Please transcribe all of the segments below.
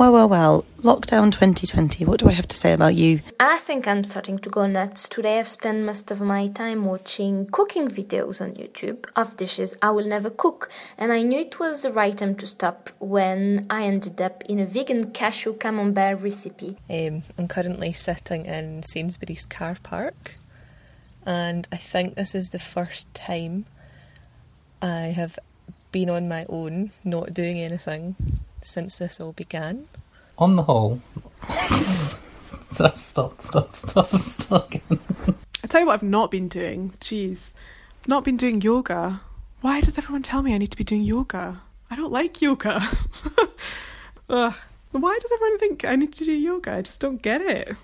Well, well, well, lockdown 2020, what do I have to say about you? I think I'm starting to go nuts. Today I've spent most of my time watching cooking videos on YouTube of dishes I will never cook, and I knew it was the right time to stop when I ended up in a vegan cashew camembert recipe. Um, I'm currently sitting in Sainsbury's car park, and I think this is the first time I have been on my own, not doing anything since this all began. On the whole, stop, stop, stop, stop, stop. I tell you what, I've not been doing. Jeez, I've not been doing yoga. Why does everyone tell me I need to be doing yoga? I don't like yoga. Ugh. Why does everyone think I need to do yoga? I just don't get it.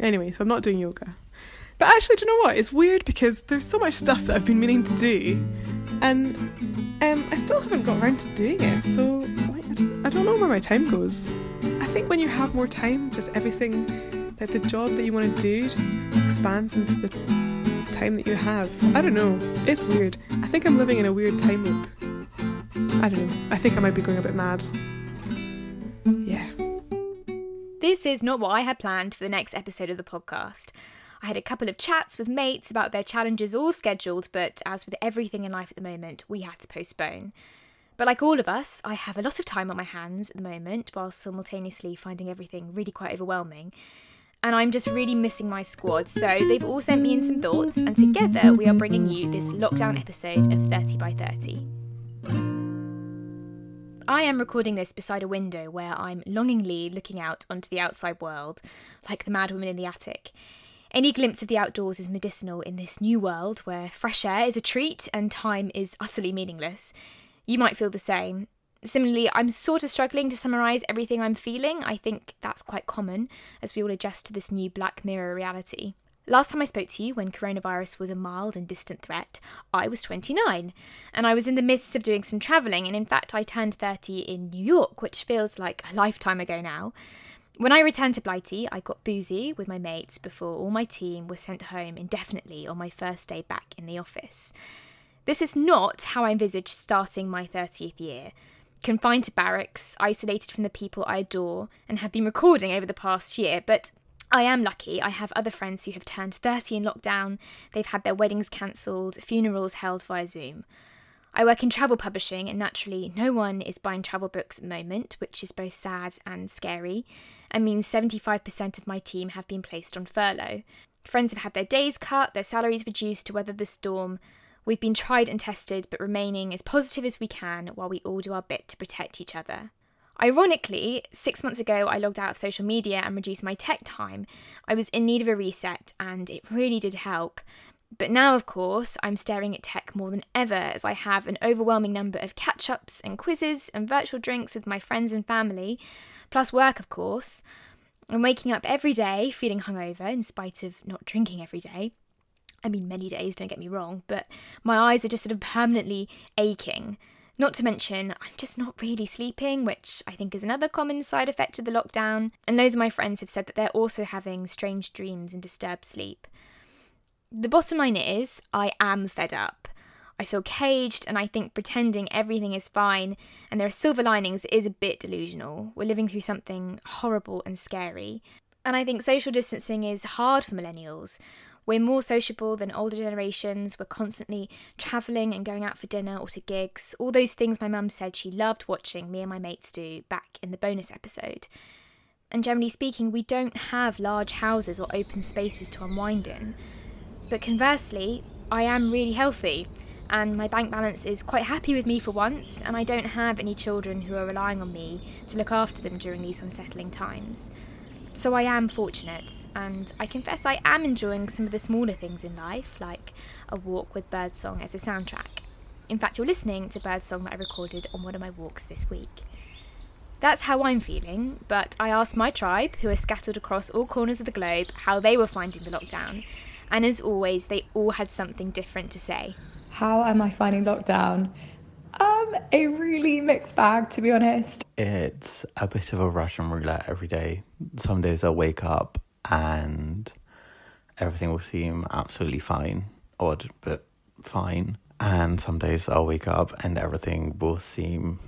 Anyway, so I'm not doing yoga. But actually, do you know what? It's weird because there's so much stuff that I've been meaning to do, and um, I still haven't got around to doing it. So like, I, don't, know where my time goes. I think when you have more time, just everything, that the job that you want to do, just expands into the time that you have. I don't know. It's weird. I think I'm living in a weird time loop. I don't know. I think I might be going a bit mad. Yeah. This is not what I had planned for the next episode of the podcast. I had a couple of chats with mates about their challenges all scheduled, but as with everything in life at the moment, we had to postpone. But like all of us, I have a lot of time on my hands at the moment, while simultaneously finding everything really quite overwhelming. And I'm just really missing my squad, so they've all sent me in some thoughts, and together we are bringing you this lockdown episode of 30 by 30. I am recording this beside a window where I'm longingly looking out onto the outside world, like the mad woman in the attic. Any glimpse of the outdoors is medicinal in this new world where fresh air is a treat and time is utterly meaningless. You might feel the same. Similarly, I'm sort of struggling to summarise everything I'm feeling. I think that's quite common as we all adjust to this new Black Mirror reality. Last time I spoke to you, when coronavirus was a mild and distant threat, I was 29, and I was in the midst of doing some travelling, and in fact, I turned 30 in New York, which feels like a lifetime ago now. When I returned to Blighty, I got boozy with my mates before all my team was sent home indefinitely on my first day back in the office. This is not how I envisaged starting my 30th year. Confined to barracks, isolated from the people I adore, and have been recording over the past year, but I am lucky. I have other friends who have turned 30 in lockdown, they've had their weddings cancelled, funerals held via Zoom. I work in travel publishing, and naturally, no one is buying travel books at the moment, which is both sad and scary, and means 75% of my team have been placed on furlough. Friends have had their days cut, their salaries reduced to weather the storm. We've been tried and tested, but remaining as positive as we can while we all do our bit to protect each other. Ironically, six months ago, I logged out of social media and reduced my tech time. I was in need of a reset, and it really did help. But now, of course, I'm staring at tech more than ever as I have an overwhelming number of catch ups and quizzes and virtual drinks with my friends and family, plus work, of course. I'm waking up every day feeling hungover in spite of not drinking every day. I mean, many days, don't get me wrong, but my eyes are just sort of permanently aching. Not to mention, I'm just not really sleeping, which I think is another common side effect of the lockdown. And loads of my friends have said that they're also having strange dreams and disturbed sleep. The bottom line is, I am fed up. I feel caged, and I think pretending everything is fine and there are silver linings is a bit delusional. We're living through something horrible and scary. And I think social distancing is hard for millennials. We're more sociable than older generations. We're constantly travelling and going out for dinner or to gigs. All those things my mum said she loved watching me and my mates do back in the bonus episode. And generally speaking, we don't have large houses or open spaces to unwind in. But conversely, I am really healthy, and my bank balance is quite happy with me for once, and I don't have any children who are relying on me to look after them during these unsettling times. So I am fortunate, and I confess I am enjoying some of the smaller things in life, like a walk with birdsong as a soundtrack. In fact, you're listening to birdsong that I recorded on one of my walks this week. That's how I'm feeling, but I asked my tribe, who are scattered across all corners of the globe, how they were finding the lockdown, and as always, they all had something different to say. How am I finding lockdown? Um, a really mixed bag, to be honest. It's a bit of a Russian roulette every day. Some days I'll wake up and everything will seem absolutely fine, odd, but fine. And some days I'll wake up and everything will seem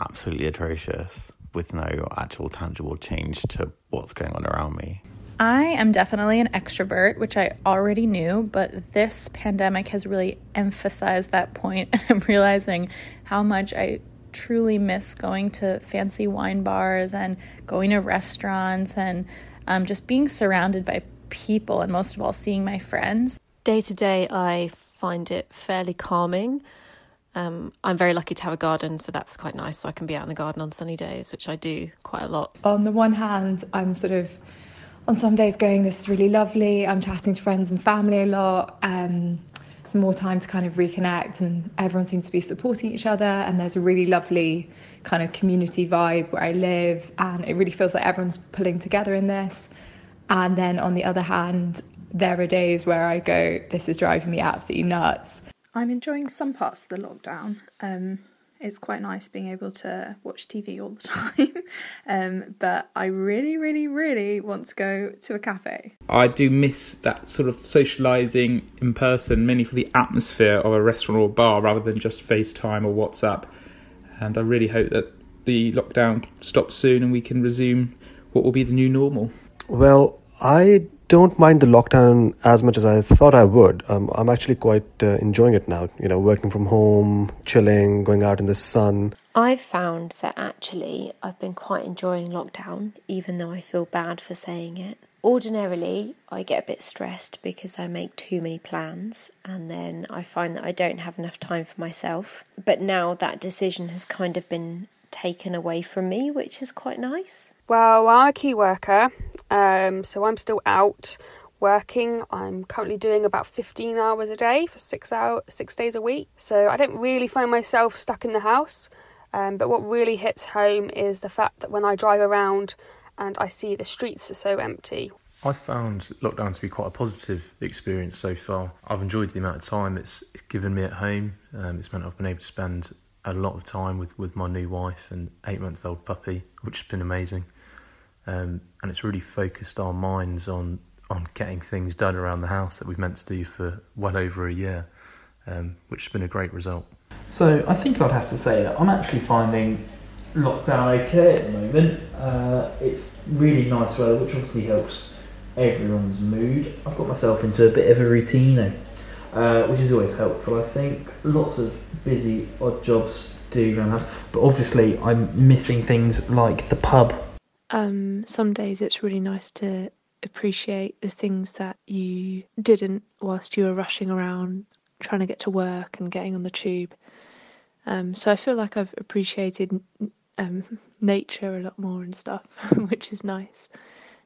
absolutely atrocious. with no actual tangible change to what's going on around me. I am definitely an extrovert, which I already knew, but this pandemic has really emphasized that point, and I'm realizing how much I truly miss going to fancy wine bars and going to restaurants and um, just being surrounded by people, and most of all, seeing my friends. Day to day, I find it fairly calming. Um, I'm very lucky to have a garden, so that's quite nice. So I can be out in the garden on sunny days, which I do quite a lot. On the one hand, I'm sort of on some days going, this is really lovely. I'm chatting to friends and family a lot. Um, some more time to kind of reconnect, and everyone seems to be supporting each other. And there's a really lovely kind of community vibe where I live, and it really feels like everyone's pulling together in this. And then on the other hand, there are days where I go, this is driving me absolutely nuts. I'm enjoying some parts of the lockdown. Um, it's quite nice being able to watch TV all the time. um, but I really, really, really want to go to a cafe. I do miss that sort of socialising in person, mainly for the atmosphere of a restaurant or bar rather than just FaceTime or WhatsApp. And I really hope that the lockdown stops soon and we can resume what will be the new normal. Well, I don't mind the lockdown as much as I thought I would. Um, I'm actually quite uh, enjoying it now. You know, working from home, chilling, going out in the sun. I've found that actually I've been quite enjoying lockdown, even though I feel bad for saying it. Ordinarily, I get a bit stressed because I make too many plans and then I find that I don't have enough time for myself. But now that decision has kind of been taken away from me, which is quite nice. Well, I'm a key worker, um, so I'm still out working. I'm currently doing about 15 hours a day for six hour, six days a week. So I don't really find myself stuck in the house. Um, but what really hits home is the fact that when I drive around and I see the streets are so empty. I found lockdown to be quite a positive experience so far. I've enjoyed the amount of time it's, it's given me at home. Um, it's meant I've been able to spend a lot of time with, with my new wife and eight month old puppy, which has been amazing um, and it's really focused our minds on on getting things done around the house that we've meant to do for well over a year, um, which has been a great result. So I think I'd have to say that I'm actually finding lockdown okay at the moment. Uh, it's really nice weather, which obviously helps everyone's mood. I've got myself into a bit of a routine, uh, which is always helpful. I think lots of busy odd jobs to do around the house, but obviously I'm missing things like the pub um, some days it's really nice to appreciate the things that you didn't whilst you were rushing around trying to get to work and getting on the tube. Um, so I feel like I've appreciated um, nature a lot more and stuff, which is nice.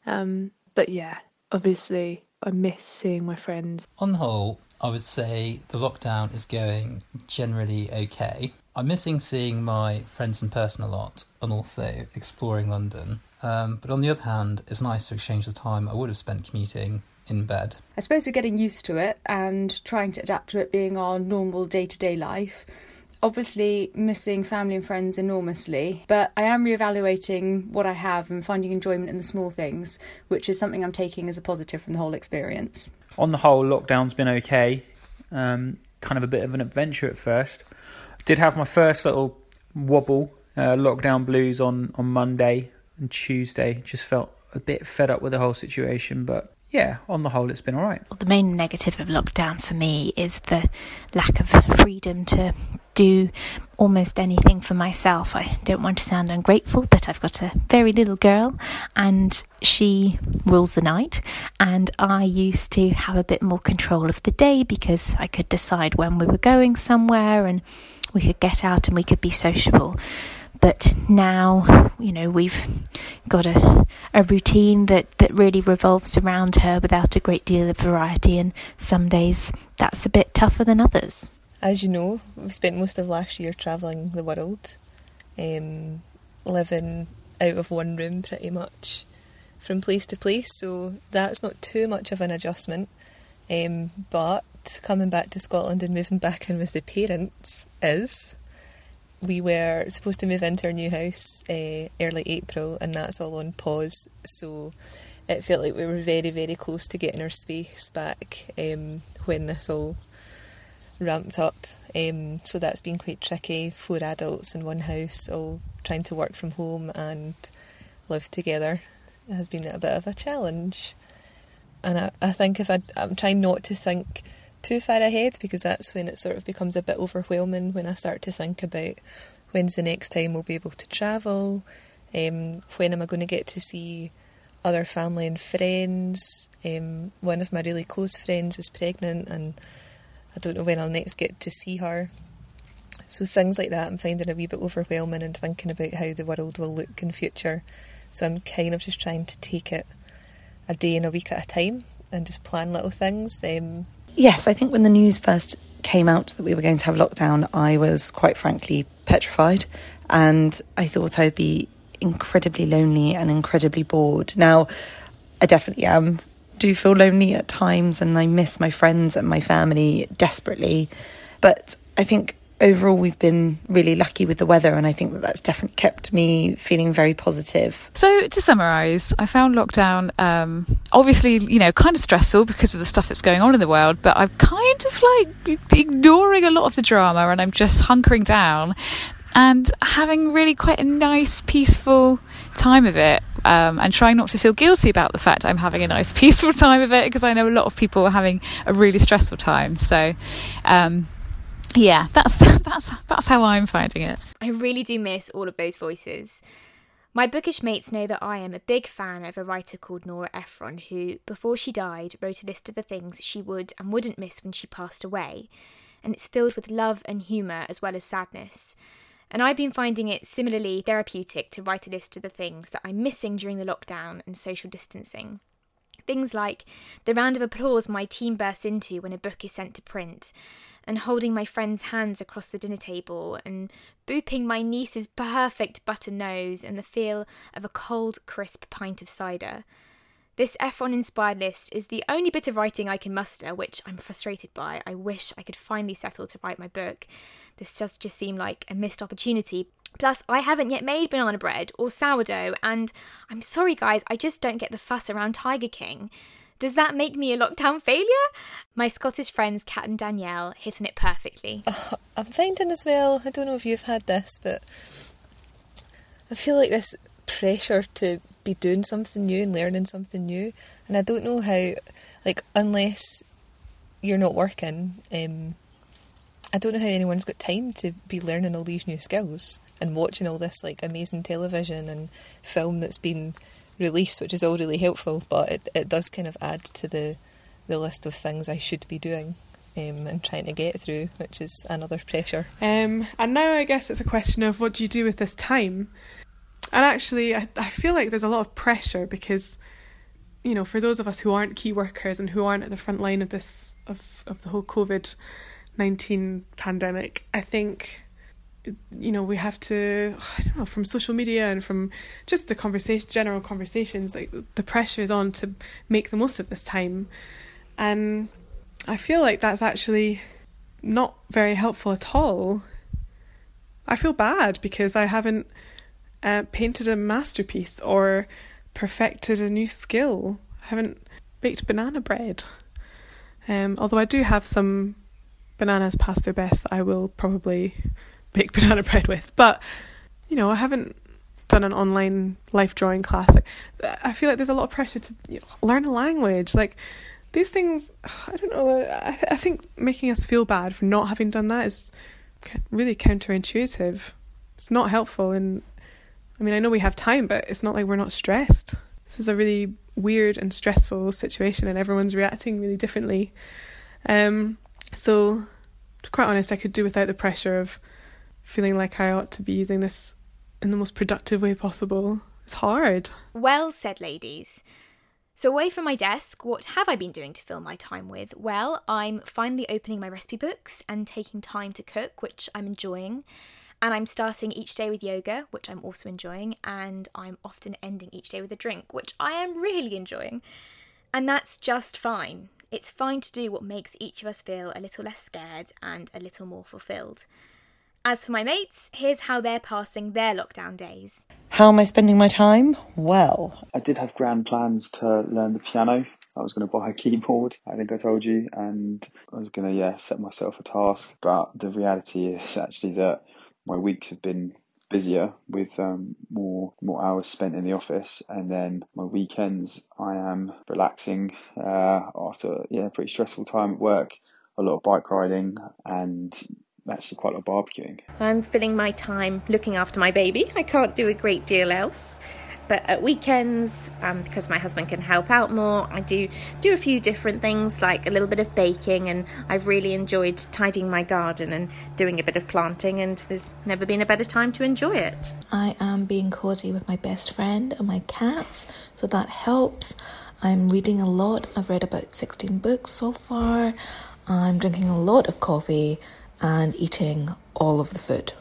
Um, but yeah, obviously I miss seeing my friends. On the whole, I would say the lockdown is going generally okay. I'm missing seeing my friends in person a lot and also exploring London. Um, but on the other hand, it's nice to exchange the time I would have spent commuting in bed. I suppose we're getting used to it and trying to adapt to it being our normal day to day life. Obviously, missing family and friends enormously, but I am reevaluating what I have and finding enjoyment in the small things, which is something I'm taking as a positive from the whole experience. On the whole, lockdown's been okay. Um, kind of a bit of an adventure at first. Did have my first little wobble, uh, lockdown blues on, on Monday and Tuesday. Just felt a bit fed up with the whole situation, but yeah, on the whole, it's been all right. The main negative of lockdown for me is the lack of freedom to do almost anything for myself. I don't want to sound ungrateful, but I've got a very little girl and she rules the night. And I used to have a bit more control of the day because I could decide when we were going somewhere and we could get out and we could be sociable but now you know we've got a, a routine that, that really revolves around her without a great deal of variety and some days that's a bit tougher than others. As you know we spent most of last year travelling the world um, living out of one room pretty much from place to place so that's not too much of an adjustment. Um, but coming back to Scotland and moving back in with the parents is we were supposed to move into our new house uh, early April, and that's all on pause. So it felt like we were very, very close to getting our space back um, when this all ramped up. Um, so that's been quite tricky. Four adults in one house, all trying to work from home and live together. It has been a bit of a challenge. And I, I think if I, I'm trying not to think too far ahead because that's when it sort of becomes a bit overwhelming when I start to think about when's the next time we'll be able to travel, um, when am I going to get to see other family and friends. Um, one of my really close friends is pregnant and I don't know when I'll next get to see her. So things like that I'm finding a wee bit overwhelming and thinking about how the world will look in future. So I'm kind of just trying to take it a day and a week at a time and just plan little things. Um, Yes, I think when the news first came out that we were going to have lockdown, I was quite frankly petrified and I thought I'd be incredibly lonely and incredibly bored. Now, I definitely am. Do feel lonely at times and I miss my friends and my family desperately. But I think overall we've been really lucky with the weather and I think that that's definitely kept me feeling very positive. So to summarize, I found lockdown um, obviously, you know, kind of stressful because of the stuff that's going on in the world, but I'm kind of like ignoring a lot of the drama and I'm just hunkering down and having really quite a nice peaceful time of it um, and trying not to feel guilty about the fact I'm having a nice peaceful time of it because I know a lot of people are having a really stressful time. So um, yeah, that's that's that's how I'm finding it. I really do miss all of those voices. My bookish mates know that I am a big fan of a writer called Nora Ephron, who, before she died, wrote a list of the things she would and wouldn't miss when she passed away. And it's filled with love and humour as well as sadness. And I've been finding it similarly therapeutic to write a list of the things that I'm missing during the lockdown and social distancing. Things like the round of applause my team bursts into when a book is sent to print, and holding my friend's hands across the dinner table, and booping my niece's perfect butter nose, and the feel of a cold, crisp pint of cider. This Ephron inspired list is the only bit of writing I can muster, which I'm frustrated by. I wish I could finally settle to write my book. This does just seem like a missed opportunity, Plus, I haven't yet made banana bread or sourdough, and I'm sorry, guys, I just don't get the fuss around Tiger King. Does that make me a lockdown failure? My Scottish friends Kat and Danielle hitting it perfectly. Uh, I'm finding as well, I don't know if you've had this, but I feel like this pressure to be doing something new and learning something new, and I don't know how, like, unless you're not working, um, I don't know how anyone's got time to be learning all these new skills and watching all this like amazing television and film that's been released, which is all really helpful. But it, it does kind of add to the the list of things I should be doing um, and trying to get through, which is another pressure. Um, and now I guess it's a question of what do you do with this time? And actually, I, I feel like there's a lot of pressure because, you know, for those of us who aren't key workers and who aren't at the front line of this of of the whole COVID 19 pandemic, I think you know we have to I don't know from social media and from just the conversation general conversations like the pressure is on to make the most of this time. And I feel like that's actually not very helpful at all. I feel bad because I haven't uh, painted a masterpiece or perfected a new skill. I haven't baked banana bread. Um, although I do have some bananas past their best that I will probably bake banana bread with. But you know, I haven't done an online life drawing class. Like, I feel like there's a lot of pressure to you know, learn a language. Like these things, I don't know. I, I think making us feel bad for not having done that is really counterintuitive. It's not helpful. And I mean, I know we have time, but it's not like we're not stressed. This is a really weird and stressful situation, and everyone's reacting really differently. Um, so, to be quite honest, I could do without the pressure of feeling like I ought to be using this in the most productive way possible. It's hard. Well said, ladies. So, away from my desk, what have I been doing to fill my time with? Well, I'm finally opening my recipe books and taking time to cook, which I'm enjoying. And I'm starting each day with yoga, which I'm also enjoying. And I'm often ending each day with a drink, which I am really enjoying. And that's just fine. It's fine to do what makes each of us feel a little less scared and a little more fulfilled. As for my mates, here's how they're passing their lockdown days. How am I spending my time? Well, I did have grand plans to learn the piano I was going to buy a keyboard. I think I told you, and I was going to yeah set myself a task. But the reality is actually that my weeks have been busier with um, more more hours spent in the office, and then my weekends I am relaxing uh, after yeah pretty stressful time at work, a lot of bike riding, and actually quite a lot of barbecuing. I'm filling my time looking after my baby. I can't do a great deal else. But at weekends, um, because my husband can help out more, I do do a few different things like a little bit of baking, and I've really enjoyed tidying my garden and doing a bit of planting, and there's never been a better time to enjoy it. I am being cozy with my best friend and my cats, so that helps. I'm reading a lot. I've read about 16 books so far. I'm drinking a lot of coffee and eating all of the food.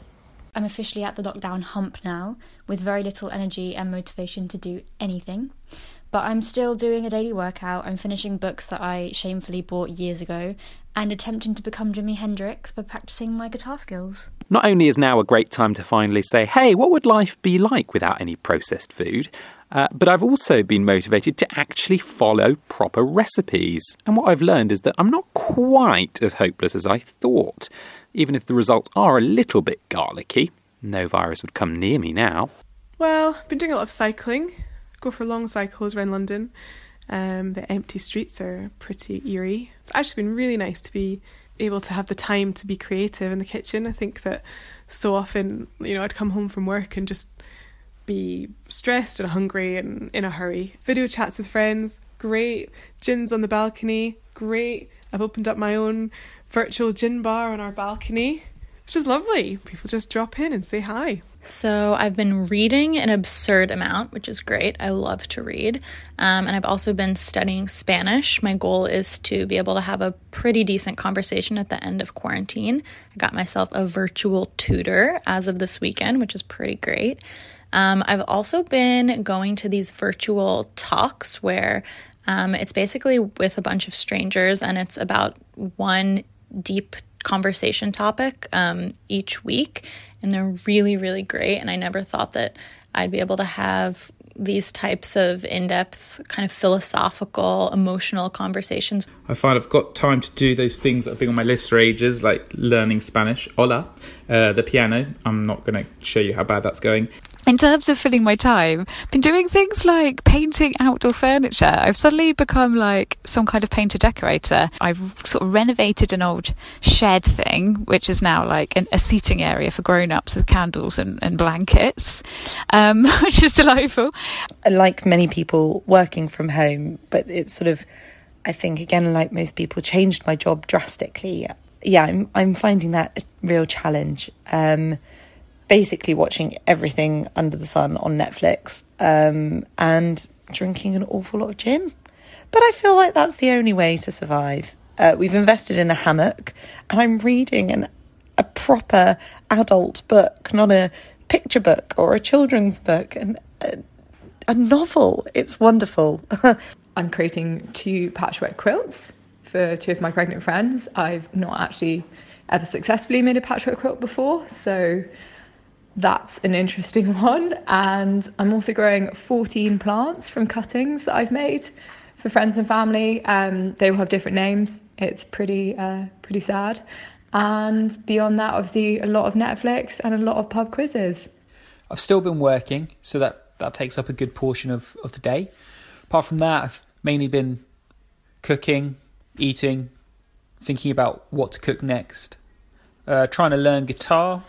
I'm officially at the lockdown hump now, with very little energy and motivation to do anything. But I'm still doing a daily workout, I'm finishing books that I shamefully bought years ago, and attempting to become Jimi Hendrix by practicing my guitar skills. Not only is now a great time to finally say, hey, what would life be like without any processed food? Uh, but I've also been motivated to actually follow proper recipes. And what I've learned is that I'm not quite as hopeless as I thought even if the results are a little bit garlicky. No virus would come near me now. Well, I've been doing a lot of cycling. Go for long cycles around London. Um, the empty streets are pretty eerie. It's actually been really nice to be able to have the time to be creative in the kitchen. I think that so often, you know, I'd come home from work and just be stressed and hungry and in a hurry. Video chats with friends, great. Gins on the balcony, great. I've opened up my own virtual gin bar on our balcony, which is lovely. People just drop in and say hi. So, I've been reading an absurd amount, which is great. I love to read. Um, and I've also been studying Spanish. My goal is to be able to have a pretty decent conversation at the end of quarantine. I got myself a virtual tutor as of this weekend, which is pretty great. Um, I've also been going to these virtual talks where um, it's basically with a bunch of strangers and it's about one deep conversation topic um, each week, and they're really, really great. And I never thought that I'd be able to have these types of in depth, kind of philosophical, emotional conversations. I find I've got time to do those things that have been on my list for ages, like learning Spanish, hola, uh, the piano. I'm not going to show you how bad that's going in terms of filling my time, I've been doing things like painting outdoor furniture. I've suddenly become like some kind of painter decorator. I've sort of renovated an old shed thing, which is now like an, a seating area for grown ups with candles and, and blankets, um, which is delightful. Like many people working from home, but it's sort of, I think, again, like most people, changed my job drastically. Yeah, I'm, I'm finding that a real challenge. Um, basically watching everything under the sun on Netflix um, and drinking an awful lot of gin. But I feel like that's the only way to survive. Uh, we've invested in a hammock, and I'm reading an, a proper adult book, not a picture book or a children's book, and a, a novel. It's wonderful. I'm creating two patchwork quilts for two of my pregnant friends. I've not actually ever successfully made a patchwork quilt before, so that's an interesting one. And I'm also growing 14 plants from cuttings that I've made for friends and family. Um, they will have different names. It's pretty uh, pretty sad. And beyond that, obviously, a lot of Netflix and a lot of pub quizzes. I've still been working, so that, that takes up a good portion of, of the day. Apart from that, I've mainly been cooking, eating, thinking about what to cook next, uh, trying to learn guitar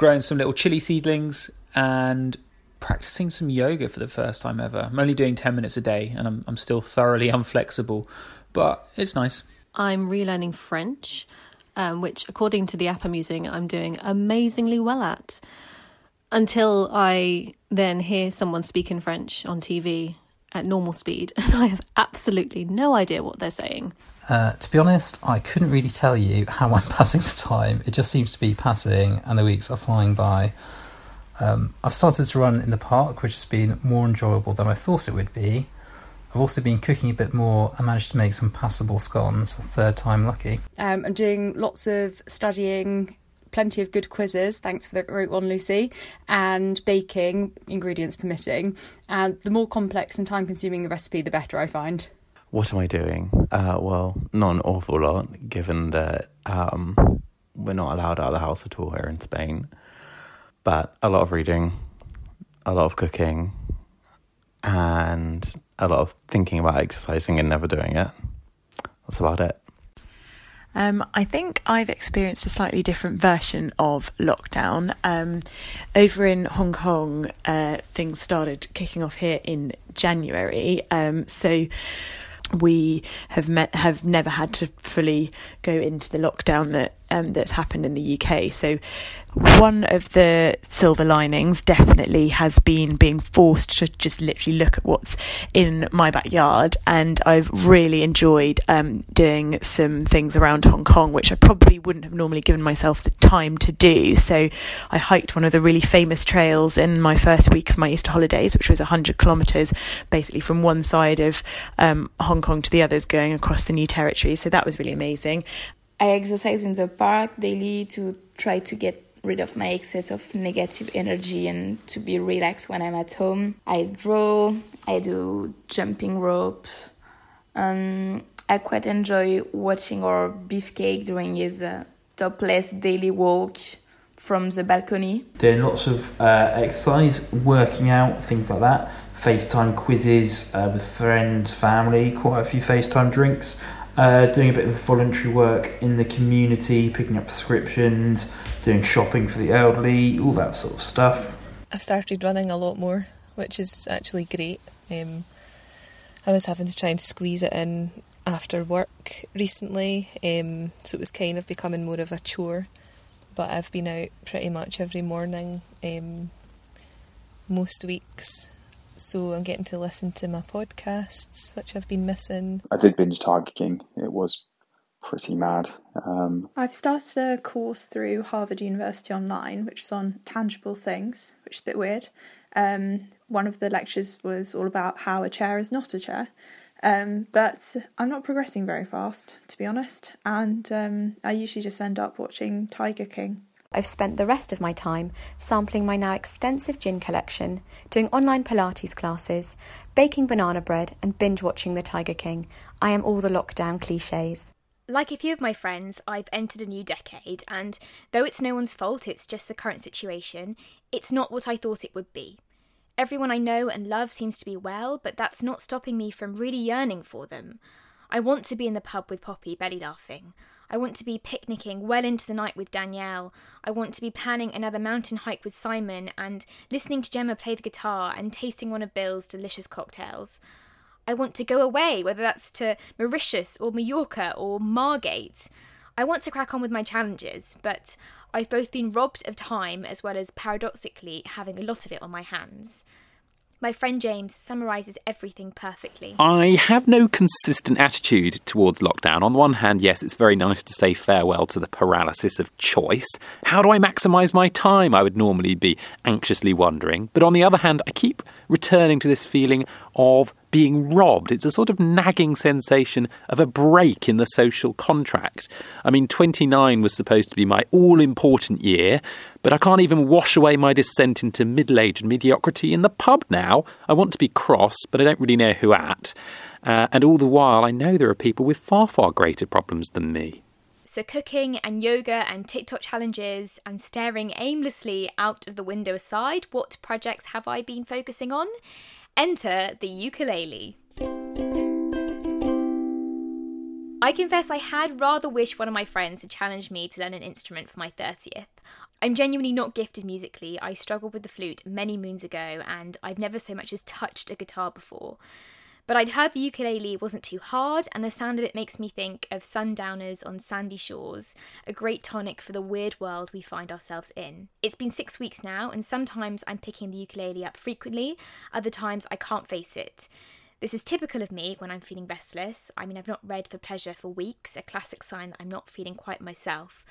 growing some little chili seedlings and practicing some yoga for the first time ever. I'm only doing 10 minutes a day and I'm, I'm still thoroughly unflexible, but it's nice. I'm relearning French, um, which, according to the app I'm using, I'm doing amazingly well at. Until I then hear someone speak in French on TV at normal speed, and I have absolutely no idea what they're saying. Uh, to be honest, I couldn't really tell you how I'm passing the time. It just seems to be passing, and the weeks are flying by. Um, I've started to run in the park, which has been more enjoyable than I thought it would be. I've also been cooking a bit more. I managed to make some passable scones, third time lucky. Um, I'm doing lots of studying, plenty of good quizzes. Thanks for the great one, Lucy. And baking, ingredients permitting. And the more complex and time consuming the recipe, the better I find. What am I doing? Uh, well, not an awful lot, given that um, we're not allowed out of the house at all here in Spain. But a lot of reading, a lot of cooking, and a lot of thinking about exercising and never doing it. That's about it. Um, I think I've experienced a slightly different version of lockdown. Um, over in Hong Kong, uh, things started kicking off here in January. Um, so we have met, have never had to fully go into the lockdown that um, that's happened in the UK. So one of the silver linings definitely has been being forced to just literally look at what's in my backyard, and I've really enjoyed um, doing some things around Hong Kong, which I probably wouldn't have normally given myself the time to do. So I hiked one of the really famous trails in my first week of my Easter holidays, which was 100 kilometres, basically from one side of um, Hong Kong to the others, going across the new territory. So that was really amazing. I exercise in the park daily to try to get rid of my excess of negative energy and to be relaxed when I'm at home. I draw, I do jumping rope, and I quite enjoy watching our beefcake during his uh, topless daily walk from the balcony. Doing lots of uh, exercise, working out, things like that. FaceTime quizzes uh, with friends, family, quite a few FaceTime drinks uh, doing a bit of voluntary work in the community, picking up prescriptions, doing shopping for the elderly, all that sort of stuff. I've started running a lot more, which is actually great. Um, I was having to try and squeeze it in after work recently, um, so it was kind of becoming more of a chore. But I've been out pretty much every morning, um, most weeks, so I'm getting to listen to my podcasts, which I've been missing. I did binge Tiger King. It was pretty mad. Um, I've started a course through Harvard University Online, which is on tangible things, which is a bit weird. Um, one of the lectures was all about how a chair is not a chair. Um, but I'm not progressing very fast, to be honest, and um, I usually just end up watching Tiger King. I've spent the rest of my time sampling my now extensive gin collection, doing online Pilates classes, baking banana bread, and binge watching The Tiger King. I am all the lockdown cliches. Like a few of my friends, I've entered a new decade, and though it's no one's fault, it's just the current situation, it's not what I thought it would be. Everyone I know and love seems to be well, but that's not stopping me from really yearning for them. I want to be in the pub with Poppy, belly laughing. I want to be picnicking well into the night with Danielle. I want to be planning another mountain hike with Simon and listening to Gemma play the guitar and tasting one of Bill's delicious cocktails. I want to go away, whether that's to Mauritius or Mallorca or Margate. I want to crack on with my challenges, but I've both been robbed of time as well as paradoxically having a lot of it on my hands. My friend James summarises everything perfectly. I have no consistent attitude towards lockdown. On the one hand, yes, it's very nice to say farewell to the paralysis of choice. How do I maximise my time? I would normally be anxiously wondering. But on the other hand, I keep returning to this feeling of being robbed. It's a sort of nagging sensation of a break in the social contract. I mean, 29 was supposed to be my all important year, but I can't even wash away my descent into middle age and mediocrity in the pub now. I want to be cross, but I don't really know who at. Uh, and all the while, I know there are people with far, far greater problems than me. So, cooking and yoga and TikTok challenges and staring aimlessly out of the window aside, what projects have I been focusing on? Enter the ukulele. I confess I had rather wished one of my friends had challenged me to learn an instrument for my 30th. I'm genuinely not gifted musically. I struggled with the flute many moons ago, and I've never so much as touched a guitar before. But I'd heard the ukulele wasn't too hard, and the sound of it makes me think of sundowners on sandy shores, a great tonic for the weird world we find ourselves in. It's been six weeks now, and sometimes I'm picking the ukulele up frequently, other times I can't face it. This is typical of me when I'm feeling restless. I mean, I've not read for pleasure for weeks, a classic sign that I'm not feeling quite myself.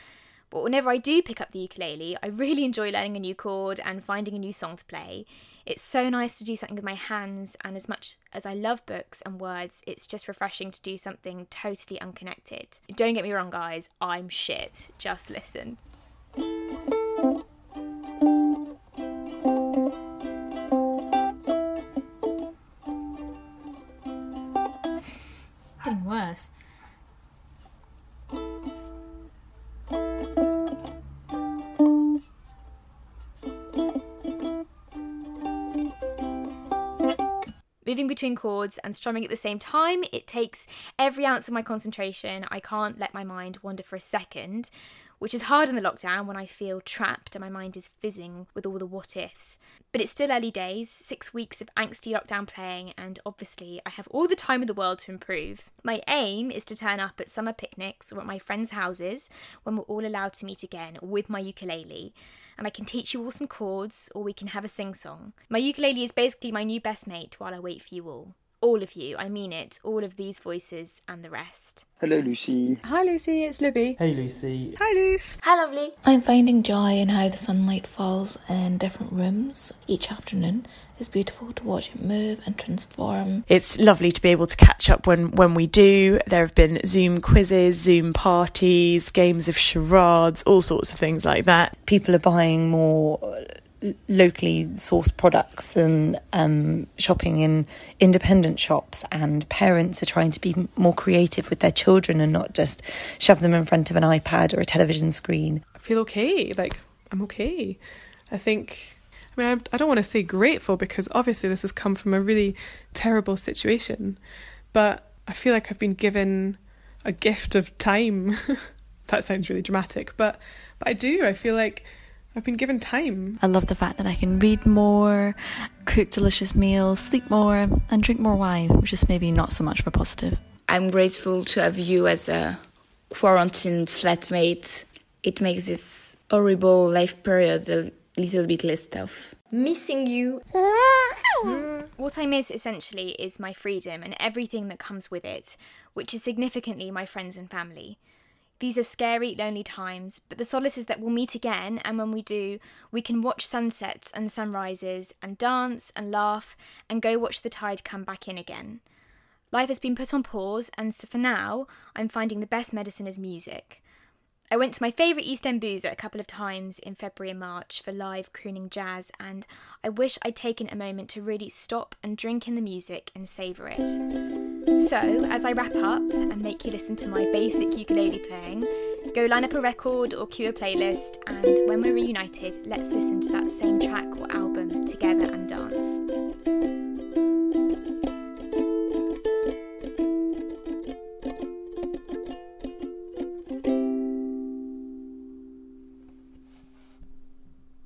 But whenever I do pick up the ukulele, I really enjoy learning a new chord and finding a new song to play. It's so nice to do something with my hands, and as much as I love books and words, it's just refreshing to do something totally unconnected. Don't get me wrong, guys, I'm shit. Just listen. Getting worse. Between chords and strumming at the same time, it takes every ounce of my concentration. I can't let my mind wander for a second, which is hard in the lockdown when I feel trapped and my mind is fizzing with all the what ifs. But it's still early days, six weeks of angsty lockdown playing, and obviously I have all the time in the world to improve. My aim is to turn up at summer picnics or at my friends' houses when we're all allowed to meet again with my ukulele and I can teach you all some chords, or we can have a sing song. My ukulele is basically my new best mate while I wait for you all. All of you, I mean it, all of these voices and the rest. Hello, Lucy. Hi, Lucy, it's Libby. Hey, Lucy. Hi, Luce. Hi, lovely. I'm finding joy in how the sunlight falls in different rooms each afternoon. It's beautiful to watch it move and transform. It's lovely to be able to catch up when, when we do. There have been Zoom quizzes, Zoom parties, games of charades, all sorts of things like that. People are buying more locally sourced products and um, shopping in independent shops and parents are trying to be more creative with their children and not just shove them in front of an iPad or a television screen. I feel okay. Like, I'm okay. I think, I mean, I, I don't want to say grateful because obviously this has come from a really terrible situation, but I feel like I've been given a gift of time. that sounds really dramatic, but but I do. I feel like I've been given time. I love the fact that I can read more, cook delicious meals, sleep more, and drink more wine, which is maybe not so much of a positive. I'm grateful to have you as a quarantine flatmate. It makes this horrible life period a little bit less tough. Missing you. What I miss essentially is my freedom and everything that comes with it, which is significantly my friends and family. These are scary, lonely times, but the solace is that we'll meet again, and when we do, we can watch sunsets and sunrises, and dance and laugh, and go watch the tide come back in again. Life has been put on pause, and so for now, I'm finding the best medicine is music. I went to my favourite East End boozer a couple of times in February and March for live crooning jazz, and I wish I'd taken a moment to really stop and drink in the music and savour it. So, as I wrap up and make you listen to my basic ukulele playing, go line up a record or cue a playlist, and when we're reunited, let's listen to that same track or album together and dance.